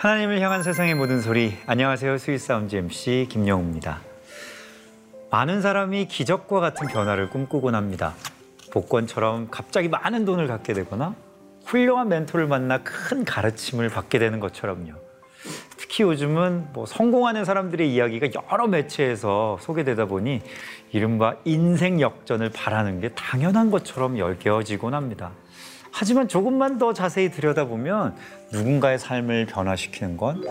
하나님을 향한 세상의 모든 소리. 안녕하세요. Sweet Sound MC 김영우입니다. 많은 사람이 기적과 같은 변화를 꿈꾸곤 합니다. 복권처럼 갑자기 많은 돈을 갖게 되거나 훌륭한 멘토를 만나 큰 가르침을 받게 되는 것처럼요. 특히 요즘은 뭐 성공하는 사람들의 이야기가 여러 매체에서 소개되다 보니 이른바 인생 역전을 바라는 게 당연한 것처럼 여겨지곤 합니다. 하지만 조금만 더 자세히 들여다보면 누군가의 삶을 변화시키는 건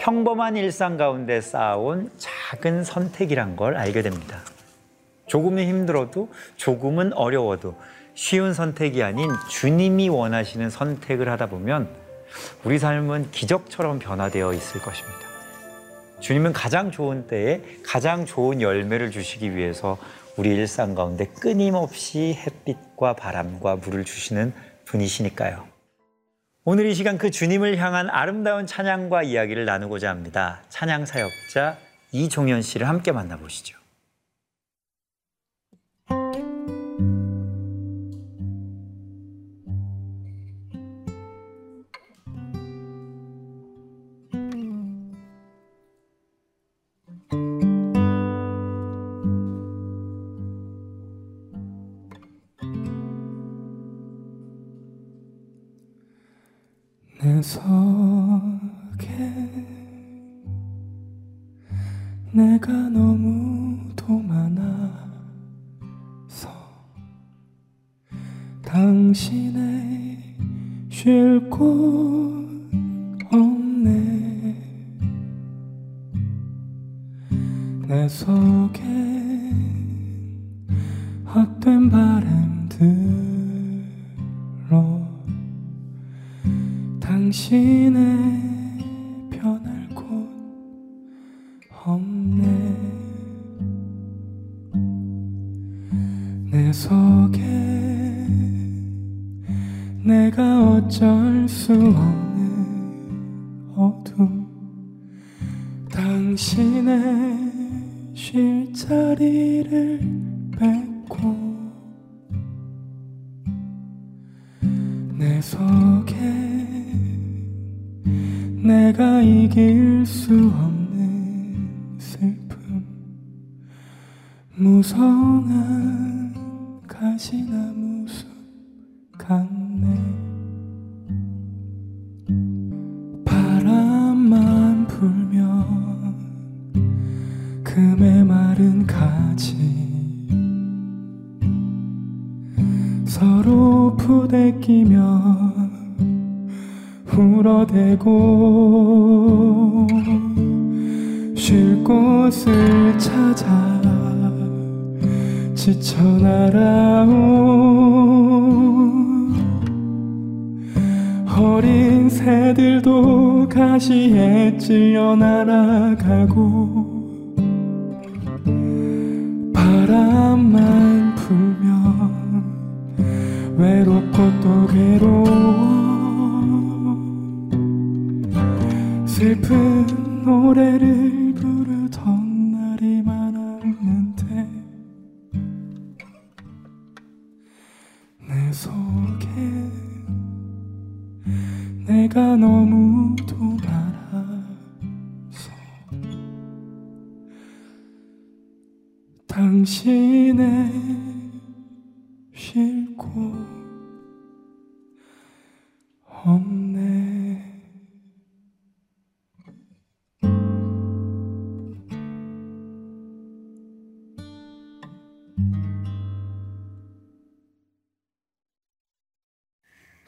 평범한 일상 가운데 쌓아온 작은 선택이란 걸 알게 됩니다. 조금은 힘들어도 조금은 어려워도 쉬운 선택이 아닌 주님이 원하시는 선택을 하다 보면 우리 삶은 기적처럼 변화되어 있을 것입니다. 주님은 가장 좋은 때에 가장 좋은 열매를 주시기 위해서 우리 일상 가운데 끊임없이 햇빛과 바람과 물을 주시는 분이시니까요. 오늘 이 시간 그 주님을 향한 아름다운 찬양과 이야기를 나누고자 합니다. 찬양 사역자 이종현 씨를 함께 만나보시죠. 내 속에 내가 어쩔 수 없는 울어대고 쉴 곳을 찾아 지쳐 날아온 어린 새들도 가시에 찔려 날아가고 바람만 불면 외롭고 또 괴로워 슬픈 노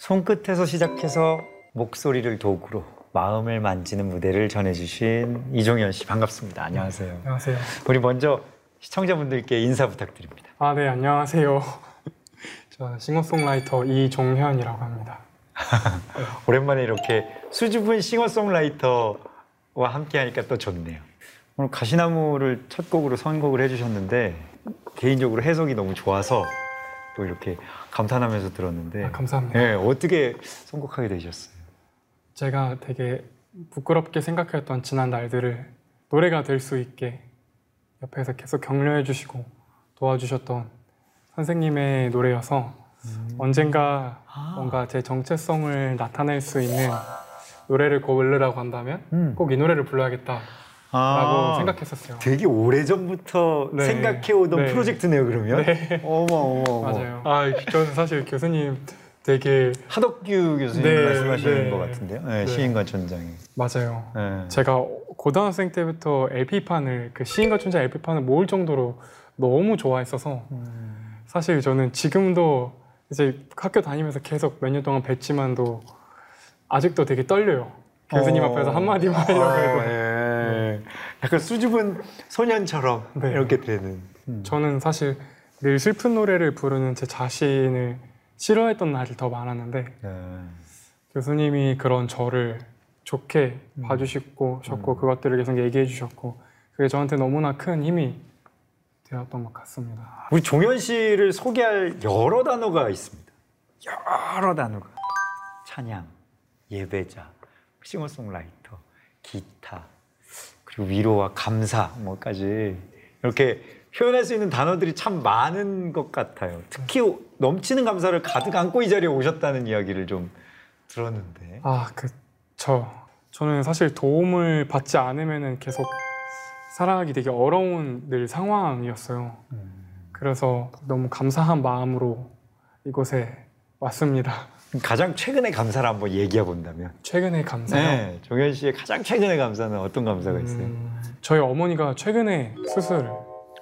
손끝에서 시작해서 목소리를 도구로 마음을 만지는 무대를 전해주신 이종현 씨 반갑습니다. 안녕하세요. 안녕하세요. 우리 먼저 시청자분들께 인사 부탁드립니다. 아, 네, 안녕하세요. 저 싱어송라이터 이종현이라고 합니다. 오랜만에 이렇게 수줍은 싱어송라이터와 함께 하니까 또 좋네요. 오늘 가시나무를 첫 곡으로 선곡을 해주셨는데 개인적으로 해석이 너무 좋아서 또 이렇게 감탄하면서 들었는데 아, 감사합니다. 네, 어떻게 선곡하게 되셨어요? 제가 되게 부끄럽게 생각했던 지난 날들을 노래가 될 수 있게 옆에서 계속 격려해 주시고 도와주셨던 선생님의 노래여서 언젠가 아. 뭔가 제 정체성을 나타낼 수 있는 노래를 고르라고 한다면 음. 꼭이 노래를 불러야겠다 라고 아, 생각했었어요. 되게 오래 전부터 네. 생각해오던 네. 프로젝트네요. 그러면. 네. 어머 어머. 맞아요. 아 저는 사실 교수님 되게 하덕규 교수님 네, 말씀하시는 네. 것 같은데요. 네, 네. 시인과 촌장이. 맞아요. 네. 제가 고등학생 때부터 LP판을 그 시인과 춘자 LP판을 모을 정도로 너무 좋아했어서 음. 사실 저는 지금도 이제 학교 다니면서 계속 몇 년 동안 뵀지만도 아직도 되게 떨려요. 교수님 어. 앞에서 한마디만 하려고 아, 해도 예. 약간 수줍은 소년처럼 네. 이렇게 되는. 음. 저는 사실 늘 슬픈 노래를 부르는 제 자신을 싫어했던 날이 더 많았는데 네. 교수님이 그런 저를 좋게 음. 봐주시고 셨고 그것들을 계속 얘기해 주셨고 그게 저한테 너무나 큰 힘이 되었던 것 같습니다. 우리 종현 씨를 소개할 여러 단어가 있습니다. 여러 단어가. 찬양, 예배자, 싱어송라이터, 기타, 그리고 위로와 감사 뭐까지 이렇게 표현할 수 있는 단어들이 참 많은 것 같아요. 특히 넘치는 감사를 가득 안고 이 자리에 오셨다는 이야기를 좀 들었는데. 아, 그저 저는 사실 도움을 받지 않으면은 계속 살아가기 되게 어려운 늘 상황이었어요. 그래서 너무 감사한 마음으로 이곳에 왔습니다. 가장 최근의 감사를 한번 얘기해 본다면. 최근에 감사요. 네, 종현 씨의 가장 최근의 감사는 어떤 감사가 있어요? 음, 저희 어머니가 최근에 수술을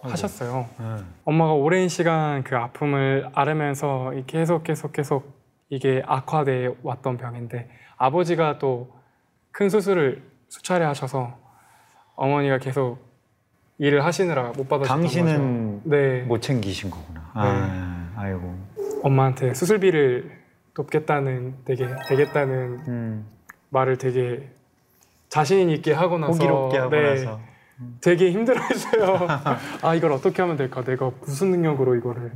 하셨어요. 음. 엄마가 오랜 시간 그 아픔을 앓으면서 이 계속 계속 계속 이게 악화돼 왔던 병인데 아버지가 또 큰 수술을 수차례 하셔서 어머니가 계속 일을 하시느라 못 받으셨던 당신은 거죠. 네, 못 챙기신 거구나. 아, 아이고. 엄마한테 수술비를 돕겠다는 되게 되겠다는 음, 말을 되게 자신 있게 하고 나서 호기롭게 하고 네, 나서. 되게 힘들어했어요. 아 이걸 어떻게 하면 될까? 내가 무슨 능력으로 이거를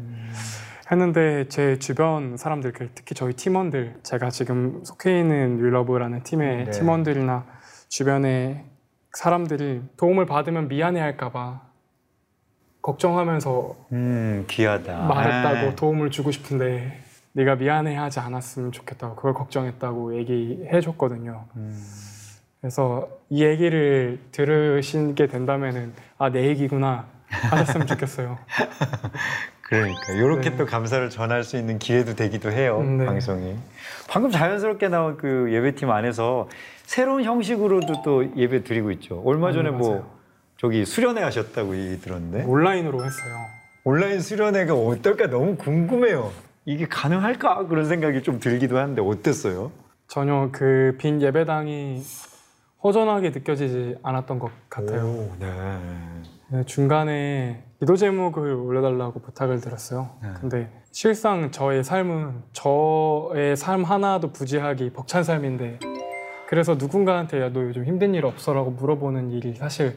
했는데 제 주변 사람들, 그 특히 저희 팀원들, 제가 지금 속해 있는 윌러브라는 팀의 네. 팀원들이나 주변의 사람들이 도움을 받으면 미안해할까봐 걱정하면서 음, 귀하다. 말했다고 아, 도움을 주고 싶은데 네가 미안해하지 않았으면 좋겠다고 그걸 걱정했다고 얘기해 줬거든요. 음, 그래서 이 얘기를 들으시게 된다면은 아 내 얘기구나 하셨으면 좋겠어요. 그러니까 이렇게 네. 또 감사를 전할 수 있는 기회도 되기도 해요. 음, 네. 방송이. 방금 자연스럽게 나온 그 예배팀 안에서 새로운 형식으로도 또 예배 드리고 있죠. 얼마 전에 음, 뭐. 저기 수련회 하셨다고 얘기 들었는데 온라인으로 했어요. 온라인 수련회가 어떨까 너무 궁금해요. 이게 가능할까 그런 생각이 좀 들기도 하는데 어땠어요? 전혀 그 빈 예배당이 허전하게 느껴지지 않았던 것 같아요. 오, 네. 네, 중간에 기도 제목을 올려달라고 부탁을 드렸어요. 네. 근데 실상 저의 삶은 저의 삶 하나도 부지하기 벅찬 삶인데 그래서 누군가한테 야, 너 요즘 힘든 일 없어라고 물어보는 일이 사실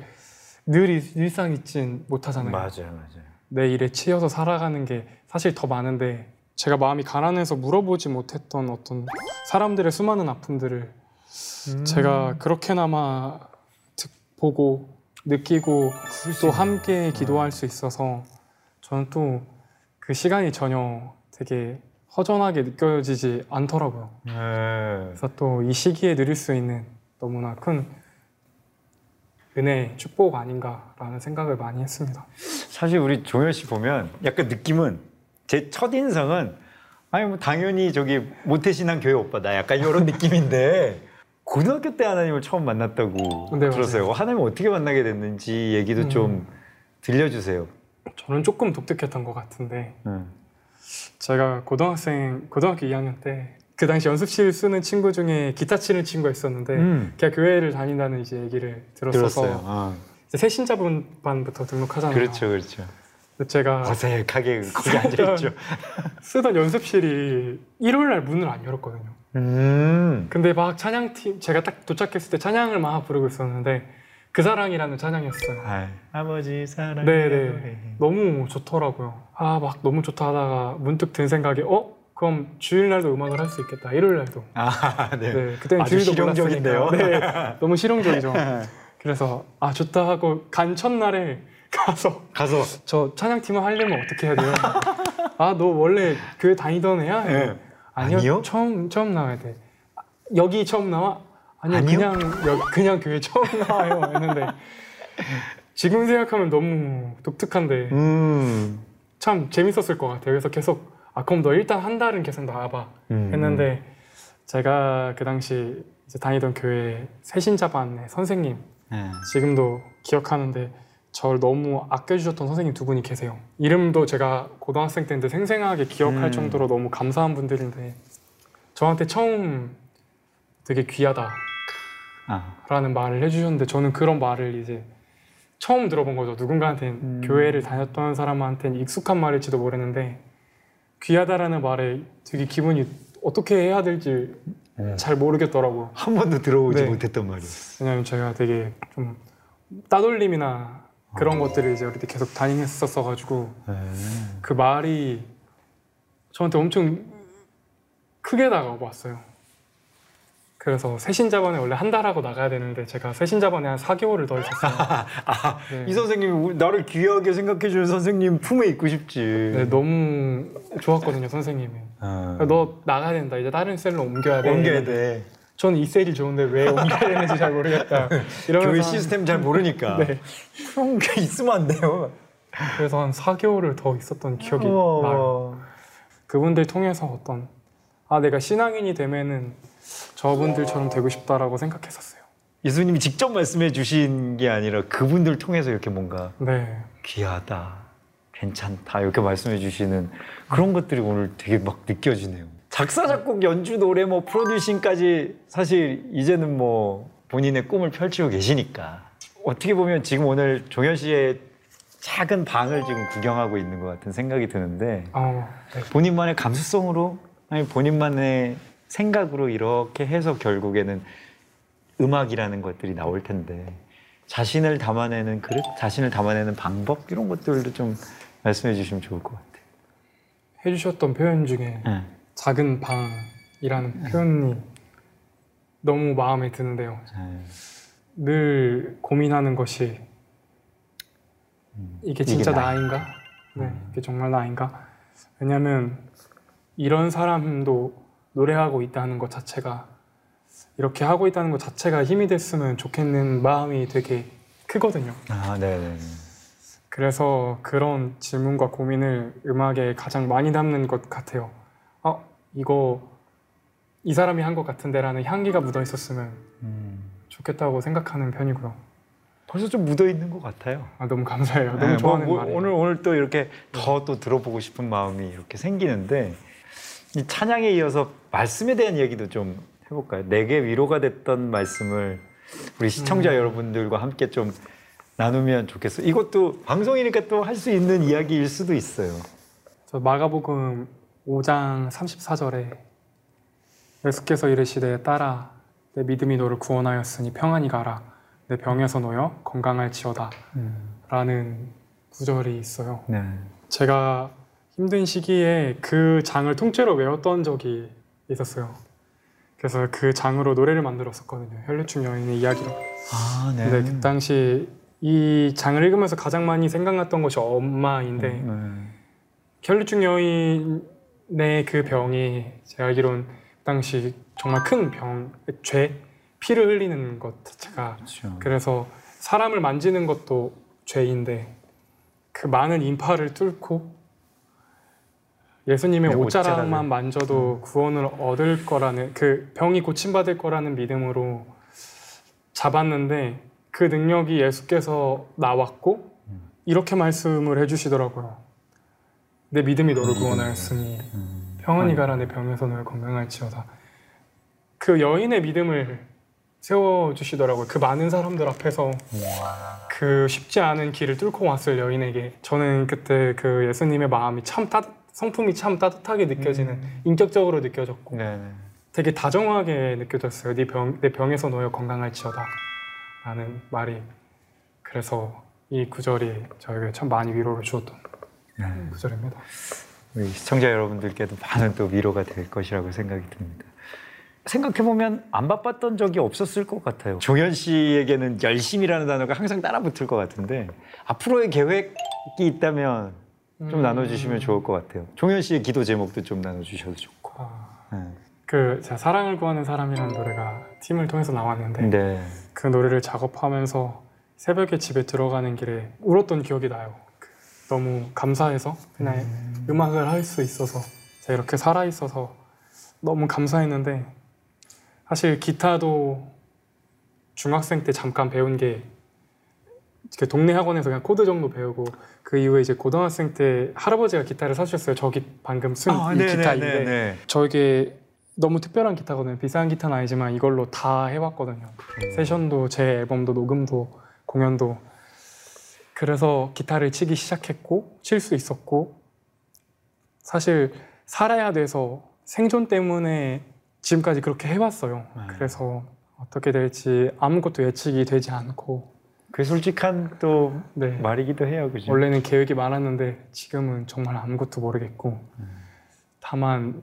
늘 일- 일상 있진 못하잖아요. 맞아요, 맞아요. 내 일에 치여서 살아가는 게 사실 더 많은데 제가 마음이 가난해서 물어보지 못했던 어떤 사람들의 수많은 아픔들을 음. 제가 그렇게나마 듣- 보고 느끼고 또 함께 기도할 수 있어서 저는 또 그 시간이 전혀 되게 허전하게 느껴지지 않더라고요. 네. 그래서 또 이 시기에 누릴 수 있는 너무나 큰 은혜, 축복 아닌가라는 생각을 많이 했습니다. 사실 우리 종현 씨 보면 약간 느낌은 제 첫 인상은 아니 뭐 당연히 저기 모태신앙 교회 오빠다 약간 이런 느낌인데 고등학교 때 하나님을 처음 만났다고 네, 들었어요. 하나님 어떻게 만나게 됐는지 얘기도 음. 좀 들려주세요. 저는 조금 독특했던 것 같은데 음. 제가 고등학생 고등학교 2학년 때 그 당시 연습실 쓰는 친구 중에 기타 치는 친구가 있었는데 음. 걔가 교회를 다닌다는 이제 얘기를 들었어서 들었어요. 어. 이제 새신자분 반부터 등록하잖아요. 그렇죠, 그렇죠. 제가 어색하게 거기 앉아 있죠. 쓰던 연습실이 일요일 날 문을 안 열었거든요. 음. 근데 막 찬양팀 제가 딱 도착했을 때 찬양을 막 부르고 있었는데 그 사랑이라는 찬양이었어요. 아, 아버지 사랑. 네네 너무 좋더라고요. 아 막 너무 좋다 하다가 문득 든 생각이 어 그럼 주일날도 음악을 할 수 있겠다. 일요일날도. 아, 네. 네 그때는 아주 주일도 실용적인데요. 몰랐으니까. 네 너무 실용적이죠. 그래서 아 좋다 하고 간 첫날에 가서 가서 저 찬양팀을 하려면 어떻게 해야 돼요? 아 너 원래 교회 다니던 애야? 네. 아니요, 아니요? 처음 처음 나와야 돼. 아, 여기 처음 나와? 아니요, 아니요? 그냥 여- 그냥 교회 처음 나와요 했는데 지금 생각하면 너무 독특한데 음. 참 재밌었을 것 같아요. 그래서 계속 아 그럼 너 일단 한 달은 계속 나와봐 음. 했는데 제가 그 당시 이제 다니던 교회 새신자반의 선생님 네. 지금도 기억하는데 저를 너무 아껴주셨던 선생님 두 분이 계세요. 이름도 제가 고등학생 때인데 생생하게 기억할 음. 정도로 너무 감사한 분들인데 저한테 처음 되게 귀하다라는 아. 말을 해주셨는데 저는 그런 말을 이제 처음 들어본 거죠. 누군가한테는 음. 교회를 다녔던 사람한테는 익숙한 말일지도 모르는데 귀하다라는 말에 되게 기분이 어떻게 해야 될지 네. 잘 모르겠더라고요. 한 번도 들어보지 네. 못했던 말이에요. 왜냐면 제가 되게 좀 따돌림이나 그런 것들을 이제 어릴 때 계속 다녔었어 가지고 네. 그 말이 저한테 엄청 크게 다가왔어요. 그래서 새신자반에 원래 한 달하고 나가야 되는데 제가 새신자반에 한 4개월을 더 있었어요. 아, 네. 이 선생님이 우리- 나를 귀하게 생각해 주는 선생님 품에 있고 싶지. 네, 너무 좋았거든요, 선생님이. 아. 너 나가야 된다. 이제 다른 셀로 옮겨야 돼. 옮겨야 돼. 저는 이 셀이 좋은데 왜 옮겨야 되는지 잘 모르겠다. 이러면서 교회 한- 시스템 잘 모르니까. 네. 그런 게 있으면 안 돼요. 그래서 한 4개월을 더 있었던 기억이 나요. 어. 그분들 통해서 어떤 아 내가 신앙인이 되면은 저분들처럼 되고 싶다라고 생각했었어요. 예수님이 직접 말씀해 주신 게 아니라 그분들 통해서 이렇게 뭔가 네, 귀하다, 괜찮다 이렇게 말씀해 주시는 그런 것들이 오늘 되게 막 느껴지네요. 작사, 작곡, 연주, 노래, 뭐 프로듀싱까지 사실 이제는 뭐 본인의 꿈을 펼치고 계시니까 어떻게 보면 지금 오늘 종현 씨의 작은 방을 지금 구경하고 있는 것 같은 생각이 드는데 어, 네. 본인만의 감수성으로 아니 본인만의 생각으로 이렇게 해서 결국에는 음악이라는 것들이 나올 텐데 자신을 담아내는 그릇, 자신을 담아내는 방법 이런 것들도 좀 말씀해 주시면 좋을 것 같아요. 해주셨던 표현 중에 네. 작은 방이라는 표현이 너무 마음에 드는데요. 네. 늘 고민하는 것이 이게 진짜 이게 나- 나인가? 네, 이게 정말 나인가? 왜냐하면 이런 사람도 노래하고 있다는 것 자체가 이렇게 하고 있다는 것 자체가 힘이 됐으면 좋겠는 마음이 되게 크거든요. 아, 네, 네. 그래서 그런 질문과 고민을 음악에 가장 많이 담는 것 같아요. 어, 이거 이 사람이 한 것 같은데라는 향기가 묻어 있었으면 음, 좋겠다고 생각하는 편이고요. 벌써 좀 묻어 있는 것 같아요. 아, 너무 감사해요. 너무 네, 뭐, 좋아하는 뭐, 말이에요. 오늘 오늘 또 이렇게 더 또 들어보고 싶은 마음이 이렇게 생기는데 이 찬양에 이어서 말씀에 대한 얘기도 좀 해볼까요? 내게 위로가 됐던 말씀을 우리 시청자 음. 여러분들과 함께 좀 나누면 좋겠어요. 이것도 방송이니까 또 할 수 있는 이야기일 수도 있어요. 저 마가복음 5장 34절에 예수께서 이르시되 따라 내 믿음이 너를 구원하였으니 평안히 가라 내 병에서 놓여 건강할지어다 라는 구절이 있어요. 네. 제가 힘든 시기에 그 장을 통째로 외웠던 적이 있었어요. 그래서 그 장으로 노래를 만들었었거든요. 혈류충 여인의 이야기로. 아, 네. 근데 그 당시 이 장을 읽으면서 가장 많이 생각났던 것이 엄마인데 네. 혈류증 여인 의그 병이 제가 알기로는 그 당시 정말 큰 병, 죄, 피를 흘리는 것 자체가 그렇죠. 그래서 사람을 만지는 것도 죄인데 그 많은 인파를 뚫고 예수님의 네, 옷자락만 옷자락을. 만져도 구원을 얻을 거라는 그 병이 고침받을 거라는 믿음으로 잡았는데 그 능력이 예수께서 나왔고 이렇게 말씀을 해주시더라고요. 내 믿음이 너를 구원하였으니 음. 평안히 가라 내 병에서 너를 건강할지어다. 그 여인의 믿음을 세워주시더라고요. 그 많은 사람들 앞에서 그 쉽지 않은 길을 뚫고 왔을 여인에게 저는 그때 그 예수님의 마음이 참 따, 성품이 참 따뜻하게 느껴지는 인격적으로 느껴졌고 네, 네. 되게 다정하게 느껴졌어요. 네 병, 내 병에서 너여 건강할지어다 라는 말이 그래서 이 구절이 저에게 참 많이 위로를 주었던 네. 구절입니다. 우리 시청자 여러분들께도 많은 또 위로가 될 것이라고 생각이 듭니다. 생각해보면 안 바빴던 적이 없었을 것 같아요. 종현 씨에게는 열심이라는 단어가 항상 따라붙을 것 같은데 앞으로의 계획이 있다면 좀 음. 나눠주시면 좋을 것 같아요. 종현 씨의 기도 제목도 좀 나눠주셔도 좋고. 아, 네. 그 제가 사랑을 구하는 사람이라는 노래가 팀을 통해서 나왔는데 네. 그 노래를 작업하면서 새벽에 집에 들어가는 길에 울었던 기억이 나요. 그 너무 감사해서 그냥 음. 악을 할 수 있어서 제가 이렇게 살아 있어서 너무 감사했는데 사실 기타도 중학생 때 잠깐 배운 게 이렇게 동네 학원에서 그냥 코드 정도 배우고 그 이후에 이제 고등학생 때 할아버지가 기타를 사주셨어요. 저기 방금 쓴 아, 이 네, 기타인데 네, 네. 저에게 너무 특별한 기타거든요. 비싼 기타는 아니지만 이걸로 다 해왔거든요. 세션도 제 앨범도 녹음도 공연도 그래서 기타를 치기 시작했고 칠 수 있었고 사실 살아야 돼서 생존 때문에 지금까지 그렇게 해왔어요. 네. 그래서 어떻게 될지 아무것도 예측이 되지 않고 그 솔직한 또 네. 말이기도 해요, 그죠? 원래는 계획이 많았는데 지금은 정말 아무것도 모르겠고 다만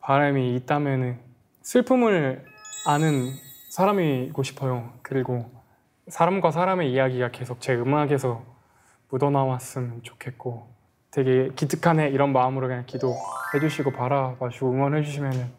바람이 있다면은 슬픔을 아는 사람이고 싶어요. 그리고 사람과 사람의 이야기가 계속 제 음악에서 묻어나왔으면 좋겠고 되게 기특하네 이런 마음으로 그냥 기도해 주시고 바라봐 주고 응원해 주시면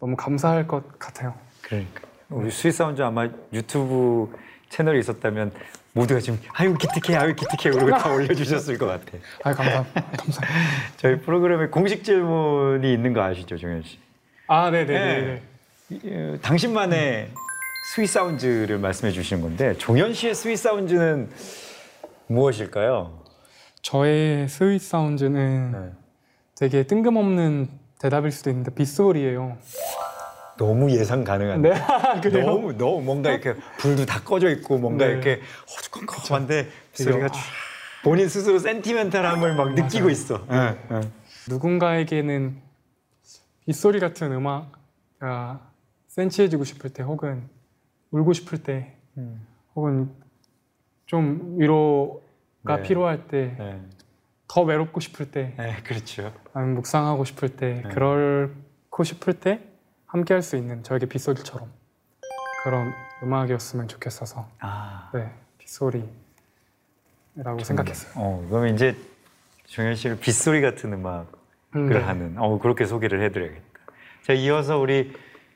너무 감사할 것 같아요. 그러니까 우리 Sweet Sound 아마 유튜브 채널이 있었다면 모두가 지금 아유 기특해, 아유 기특해 그러고 다 올려주셨을 것 같아. 아 감사합니다. 감사합니다. 저희 프로그램에 공식 질문이 있는 거 아시죠, 종현 씨? 아 네네네. 네. 이, 어, 당신만의 sweet sound를 말씀해 주시는 건데 종현 씨의 sweet sound는 무엇일까요? 저의 sweet sound는 네. 되게 뜬금없는 대답일 수도 있는데 빗소리예요. 너무 예상 가능한데 네, 그래요? 너무 너무 뭔가 이렇게 불도 다 꺼져 있고 뭔가 네. 이렇게 되게 소리가 아. 쫙 본인 스스로 센티멘탈함을 막 느끼고 있어. 예, 예. 누군가에게는 빗소리 같은 음악가 센치해지고 싶을 때 혹은 울고 싶을 때 음. 혹은 좀 위로가 네. 필요할 때더 네. 외롭고 싶을 때 네, 그렇죠. 아니면 묵상하고 싶을 때 네. 그럴고 싶을 때 함께 할 수 있는 저에게 빗소리처럼 그런 음악이었으면 좋겠어서 아, 네 빗소리라고 생각했어요. 어, 그러면 이제 종현 씨를 빗소리 같은 음악을 음, 네. 하는, 어, 그렇게 소개를 해드려야겠다. 자, 이어서 우리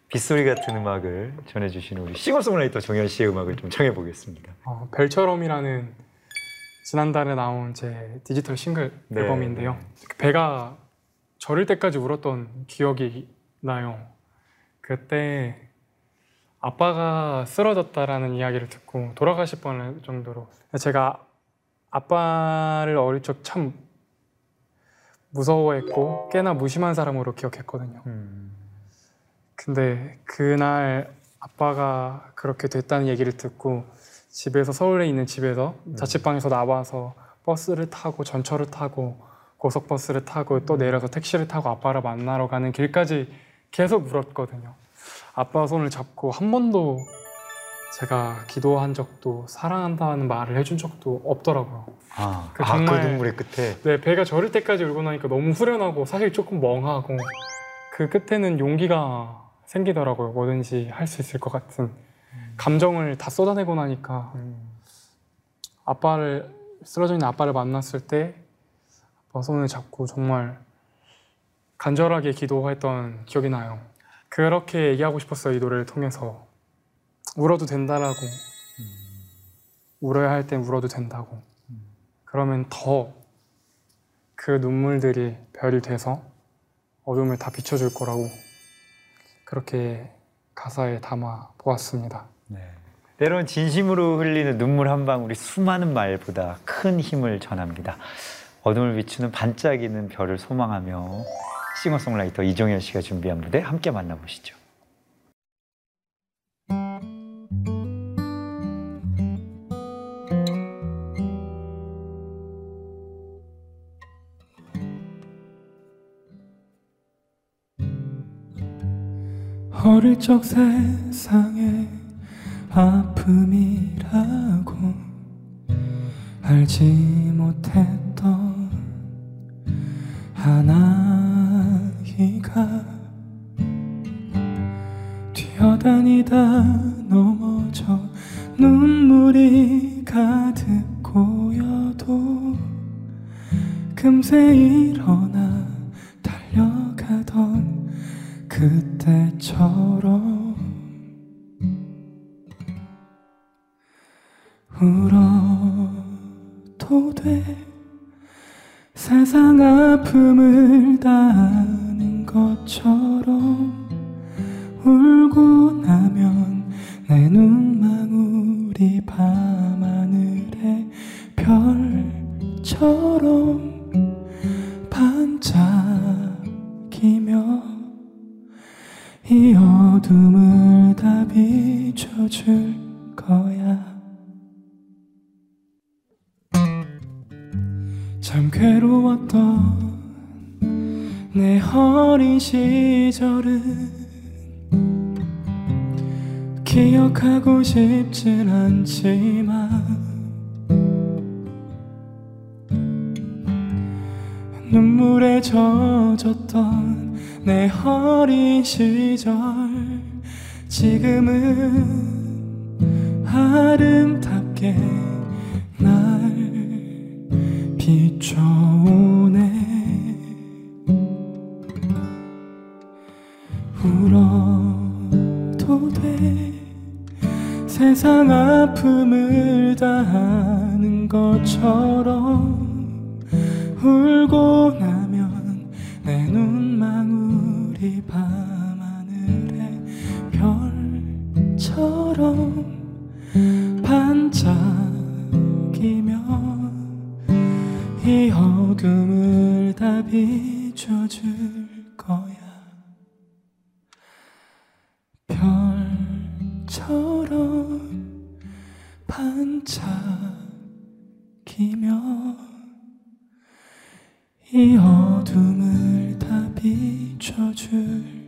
빗소리 같은 음악을 전해주시는 우리 싱어송라이터 종현 씨의 음악을 좀 청해 보겠습니다. 어, 별처럼이라는 지난달에 나온 제 디지털 싱글 네. 앨범인데요. 배가 저릴 때까지 울었던 기억이 나요. 그때 아빠가 쓰러졌다라는 이야기를 듣고 돌아가실 뻔할 정도로 제가 아빠를 어릴 적 참 무서워했고 꽤나 무심한 사람으로 기억했거든요. 음. 근데 그날 아빠가 그렇게 됐다는 얘기를 듣고 집에서 서울에 있는 집에서 자취방에서 나와서 버스를 타고 전철을 타고 고속버스를 타고 또 내려서 택시를 타고 아빠를 만나러 가는 길까지 계속 울었거든요. 아빠 손을 잡고 한 번도 제가 기도한 적도 사랑한다는 말을 해준 적도 없더라고요. 아, 그 아, 정말- 그 눈물의 끝에. 네, 배가 저릴 때까지 울고 나니까 너무 후련하고 사실 조금 멍하고 그 끝에는 용기가 생기더라고요. 뭐든지 할 수 있을 것 같은 감정을 다 쏟아내고 나니까 아빠를 쓰러져 있는 아빠를 만났을 때 아빠 손을 잡고 정말 간절하게 기도했던 기억이 나요. 그렇게 얘기하고 싶었어요. 이 노래를 통해서 울어도 된다라고 울어야 할 땐 울어도 된다고 그러면 더 그 눈물들이 별이 돼서 어둠을 다 비춰줄 거라고 그렇게 가사에 담아 보았습니다. 네. 때론 진심으로 흘리는 눈물 한 방울이 수많은 말보다 큰 힘을 전합니다. 어둠을 비추는 반짝이는 별을 소망하며 싱어송라이터 이종현 씨가 준비한 무대 함께 만나보시죠. 어릴 적 세상에 아픔이라고 알지 못했던 하나이가 뛰어다니다 넘어져 눈물이 가득 고여도 금세 일어나 달려가던 그때쯤 울 돼 세상 아픔을 다 아는 것처럼 울고 나면 내 눈망울이 밤하늘에 별처럼 반짝이며 이 어둠을 다 비춰줄 거야 참 괴로웠던 내 어린 시절은 기억하고 싶진 않지만 눈물에 젖었던 내 어린 시절 지금은 아름답게 날 비춰오네. 울어도 돼. 세상 아픔을 다 아는 것처럼 울고 나면 내 눈망울이 밤하늘에 별처럼 다 비춰줄 거야. 별처럼 반짝이며 이 어둠을 다 비춰줄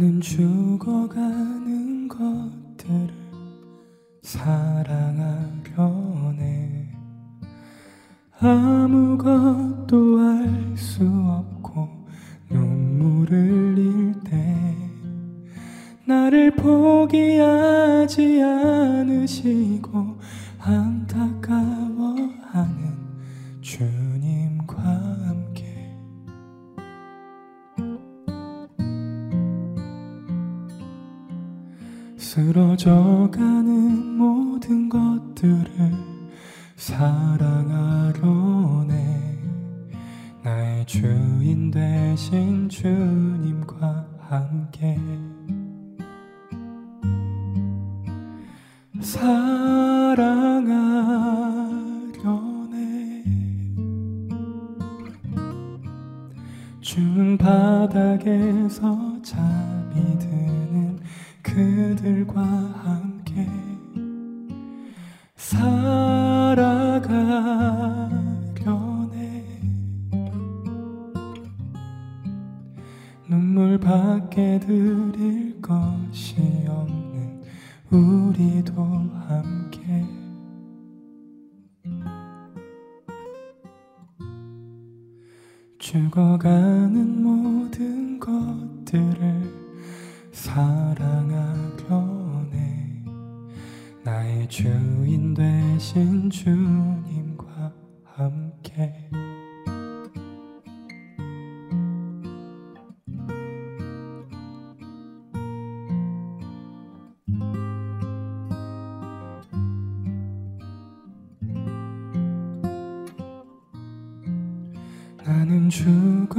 나는 죽어가는 것들을 사랑하려 해 아무것 주인 되신 주님과 함께. 사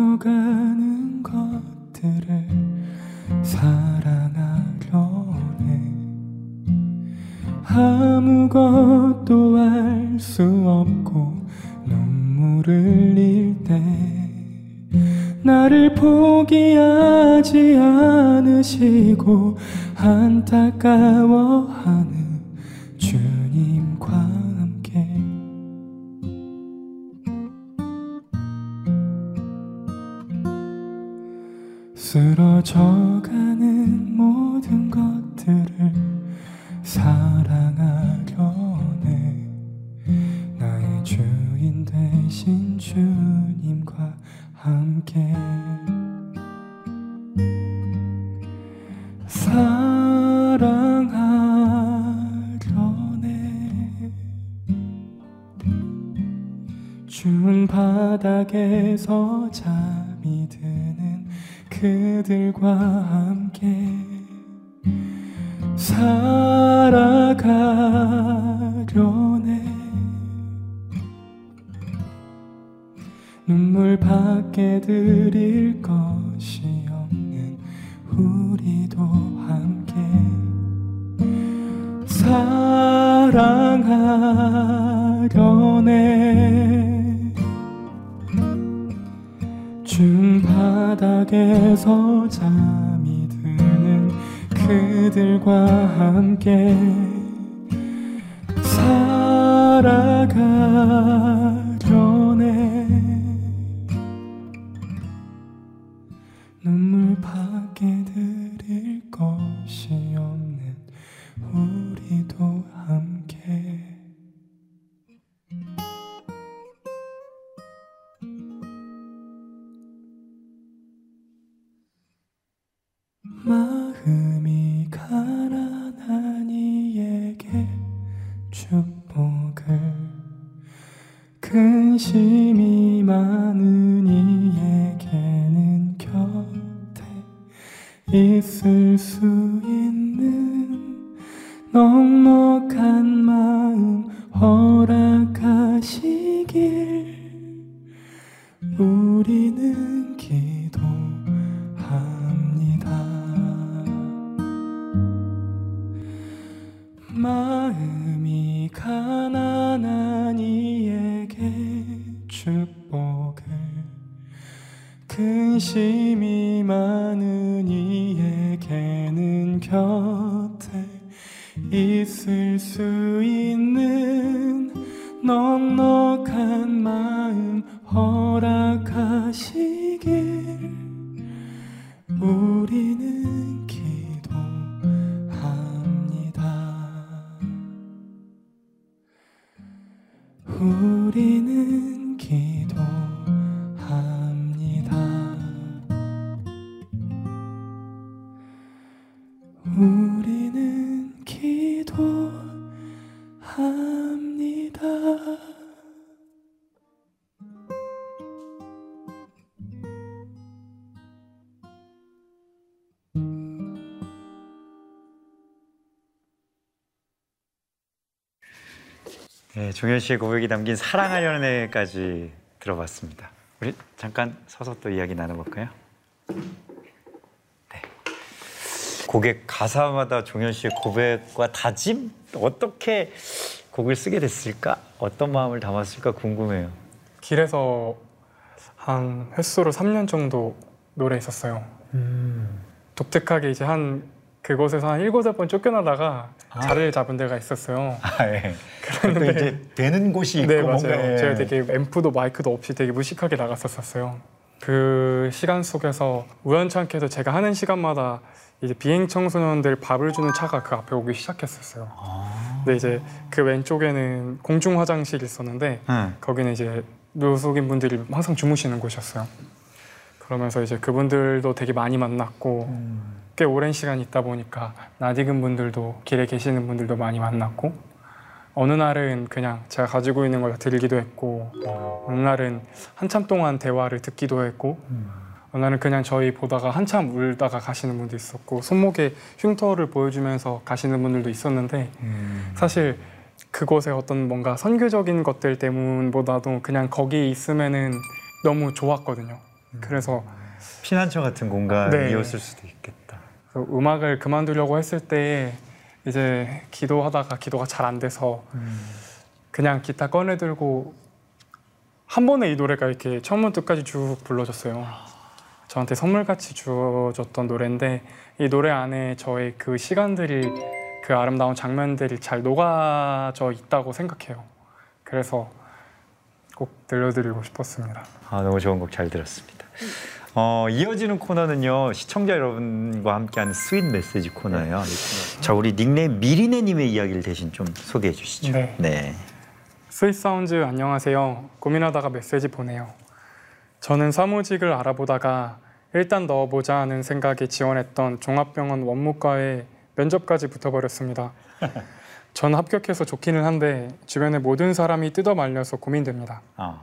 죽어가는 것들을 사랑하려 해 아무것도 알 수 없고 눈물을 흘릴 때 나를 포기하지 않으시고 안타까워하는 쓰러져 드릴 것이 없는 우리도 함께 사랑하려네. 준 바닥에서 잠이 드는 그들과 함께 살아가 네, 종현 씨의 고백이 담긴 사랑하려는 애까지 들어봤습니다. 우리 잠깐 서서 또 이야기 나눠볼까요? 네. 고백 가사마다 종현 씨의 고백과 다짐 어떻게 곡을 쓰게 됐을까? 어떤 마음을 담았을까 궁금해요. 길에서 한 횟수로 3년 정도 노래했었어요. 독특하게 이제 한 그곳에서 한 일곱 번 쫓겨나다가 자리를 잡은 데가 있었어요. 아, 예. 또 이제 되는 곳이 있고 네 뭔가 맞아요. 예. 제가 되게 앰프도 마이크도 없이 되게 무식하게 나갔었었어요. 그 시간 속에서 우연찮게도 제가 하는 시간마다 이제 비행 청소년들 밥을 주는 차가 그 앞에 오기 시작했었어요. 아. 근데 이제 그 왼쪽에는 공중 화장실이 있었는데 응. 거기는 이제 노숙인 분들이 항상 주무시는 곳이었어요. 그러면서 이제 그분들도 되게 많이 만났고 음. 꽤 오랜 시간 있다 보니까 낯익은 분들도 길에 계시는 분들도 많이 만났고 어느 날은 그냥 제가 가지고 있는 걸다 들기도 했고 어느 날은 한참 동안 대화를 듣기도 했고 어느 날은 그냥 저희 보다가 한참 울다가 가시는 분도 있었고 손목에 흉터를 보여주면서 가시는 분들도 있었는데 음. 사실 그곳에 어떤 뭔가 선교적인 것들 때문보다도 그냥 거기 있으면은 너무 좋았거든요. 그래서 피난처 같은 공간이었을 네. 수도 있겠다. 그 음악을 그만두려고 했을 때 이제 기도하다가 기도가 잘 안 돼서 그냥 기타 꺼내 들고 한 번에 이 노래가 이렇게 처음부터 끝까지 쭉 불러졌어요. 저한테 선물같이 주어줬던 노래인데 이 노래 안에 저의 그 시간들이 그 아름다운 장면들이 잘 녹아져 있다고 생각해요. 그래서 꼭 들려드리고 싶었습니다. 아, 너무 좋은 곡 잘 들었습니다. 어, 이어지는 코너는요 시청자 여러분과 함께하는 sweet 메시지 코너예요. 자 우리 닉네임 미리네님의 이야기를 대신 좀 소개해 주시죠. 네. 네. Sweet Sounds 안녕하세요. 고민하다가 메시지 보내요. 저는 사무직을 알아보다가 일단 넣어보자 하는 생각에 지원했던 종합병원 원무과에 면접까지 붙어버렸습니다. 전 합격해서 좋기는 한데 주변의 모든 사람이 뜯어 말려서 고민됩니다. 아,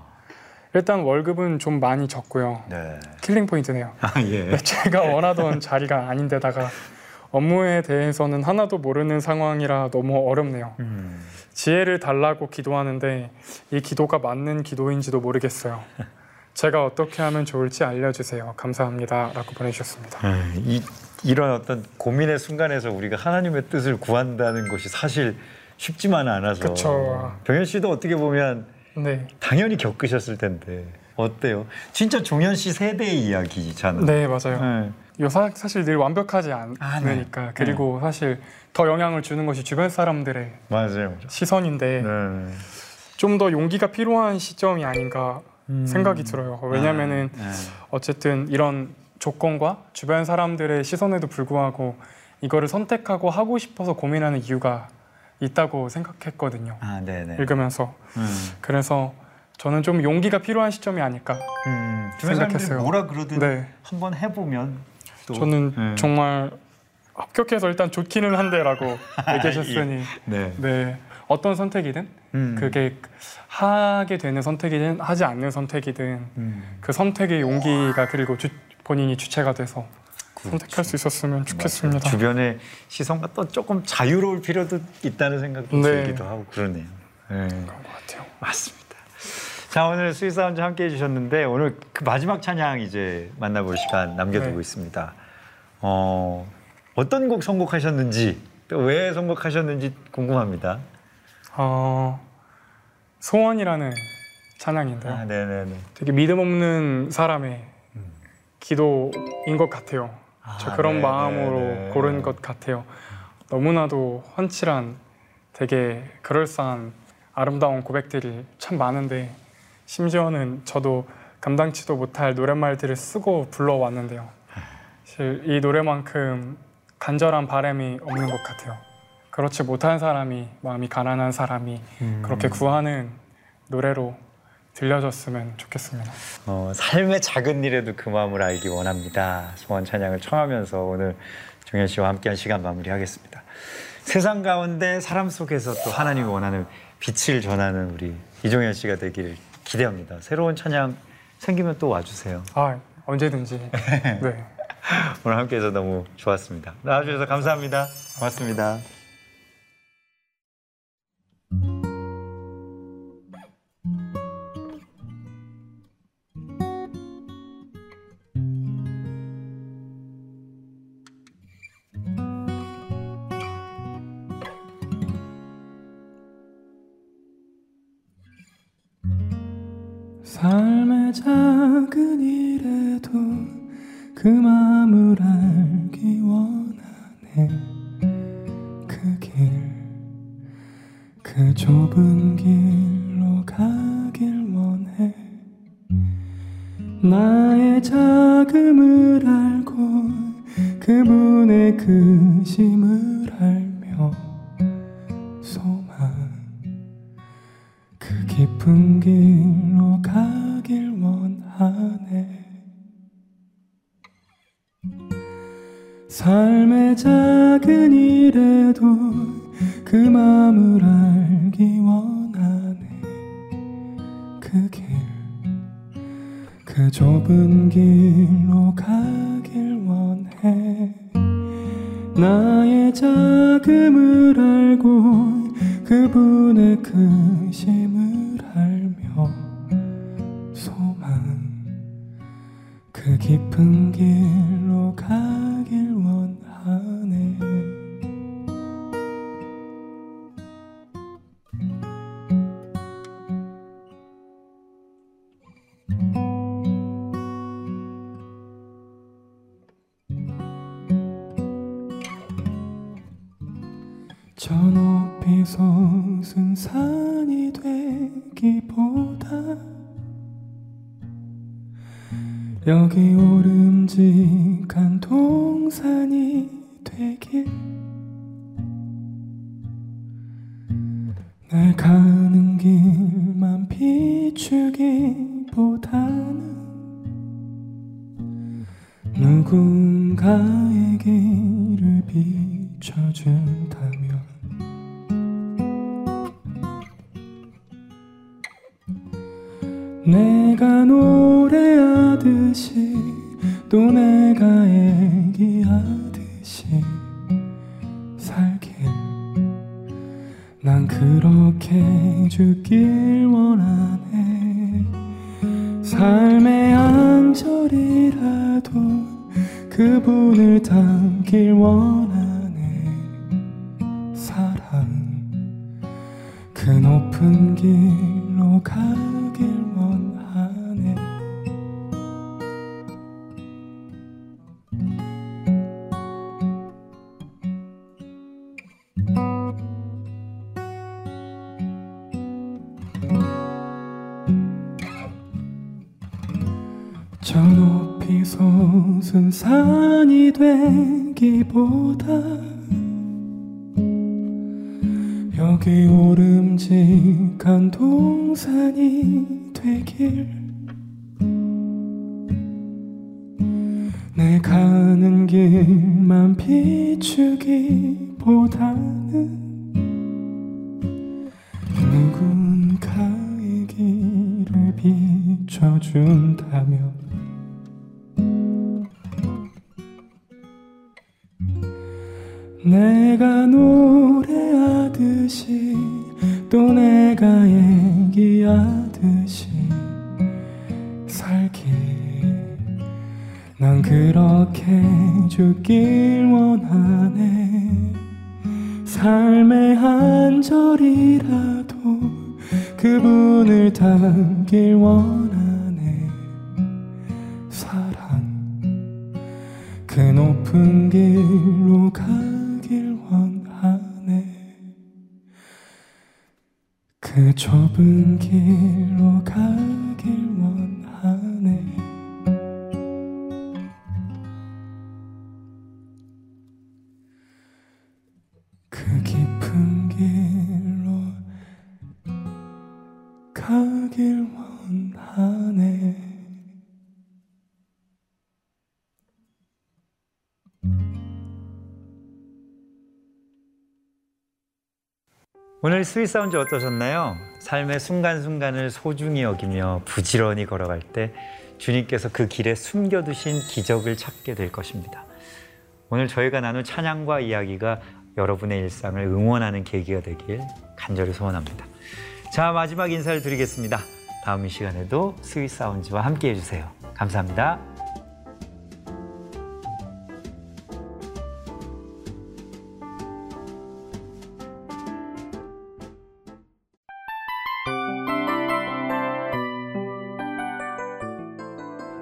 일단 월급은 좀 많이 적고요. 네. killing point네요. 아 예. 제가 원하던 자리가 아닌데다가 업무에 대해서는 하나도 모르는 상황이라 너무 어렵네요. 음, 지혜를 달라고 기도하는데 이 기도가 맞는 기도인지도 모르겠어요. 제가 어떻게 하면 좋을지 알려주세요. 감사합니다.라고 보내주셨습니다. 아, 이 이런 어떤 고민의 순간에서 우리가 하나님의 뜻을 구한다는 것이 사실 쉽지만은 않아서. 그쵸. 병현 씨도 어떻게 보면 네, 당연히 겪으셨을 텐데 어때요? 진짜 종현 씨 세대의 이야기잖아요. 네 맞아요. 네. 요 사, 사실 늘 완벽하지 않, 아, 네. 으니까 그리고 사실 더 영향을 주는 것이 주변 사람들의 맞아요. 시선인데 네. 좀더 용기가 필요한 시점이 아닌가 음. 생각이 들어요. 왜냐면은 아, 네. 어쨌든 이런 조건과 주변 사람들의 시선에도 불구하고 이거를 선택하고 하고 싶어서 고민하는 이유가 있다고 생각했거든요. 아, 네네. 읽으면서 음. 그래서 저는 좀 용기가 필요한 시점이 아닐까. 음. 사람들이 생각했어요. 뭐라 그러든 네, 한번 해보면 또 저는 네. 정말 합격해서 일단 좋기는 한데라고 얘기하셨으니 네. 네 어떤 선택이든 음. 그게 하게 되는 선택이든 하지 않는 선택이든 음. 그 선택의 용기가 그리고 주, 본인이 주체가 돼서 선택할 수 있었으면 좋겠습니다. 맞아요. 주변의 시선과 또 조금 자유로울 필요도 있다는 생각도 네. 들기도 하고 그러네요. 네. 그런 것 같아요. 맞습니다. 자 오늘 Sweet Sound 함께 해주셨는데 오늘 그 마지막 찬양 이제 만나볼 시간 남겨두고 네. 있습니다. 어, 어떤 곡 선곡하셨는지 또 왜 선곡하셨는지 궁금합니다. 어, 소원이라는 찬양인데요. 아, 네네네. 되게 믿음 없는 사람의 기도인 것 같아요. 저 아, 그런 네, 마음으로 네, 네. 고른 것 같아요. 너무나도 헌칠한 되게 그럴싸한 아름다운 고백들이 참 많은데 심지어는 저도 감당치도 못할 노랫말들을 쓰고 불러왔는데요. 사실 이 노래만큼 간절한 바람이 없는 것 같아요. 그렇지 못한 사람이 마음이 가난한 사람이 음. 그렇게 구하는 노래로 들려줬으면 좋겠습니다. 어, 삶의 작은 일에도 그 마음을 알기 원합니다. 소원 찬양을 청하면서 오늘 종현 씨와 함께한 시간 마무리하겠습니다. 세상 가운데 사람 속에서 또 하나님이 원하는 빛을 전하는 우리 이종현 씨가 되기를 기대합니다. 새로운 찬양 생기면 또 와주세요. 아 언제든지 네. 오늘 함께해서 너무 좋았습니다. 나와주셔서 감사합니다. 고맙습니다. 삶의 작은 일에도 그 마음을 알기 원하네. 그 길, 그 좁은 길 저 높이 솟은 산이 되기보다 여기 오름직한 동산이 그 높은 길로 가길 원하네. 저 높이 솟은 산이 되기보다 여기 삶의 한 절이라도 그분을 닮길 원하네. 사랑 그 높은 길로 가길 원하네. 그 좁은 길로 가 오늘 Sweet Sound 어떠셨나요? 삶의 순간순간을 소중히 여기며 부지런히 걸어갈 때 주님께서 그 길에 숨겨두신 기적을 찾게 될 것입니다. 오늘 저희가 나눈 찬양과 이야기가 여러분의 일상을 응원하는 계기가 되길 간절히 소원합니다. 자, 마지막 인사를 드리겠습니다. 다음 이 시간에도 Sweet Sound와 함께 해주세요. 감사합니다.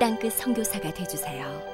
땅끝 선교사가 되주세요.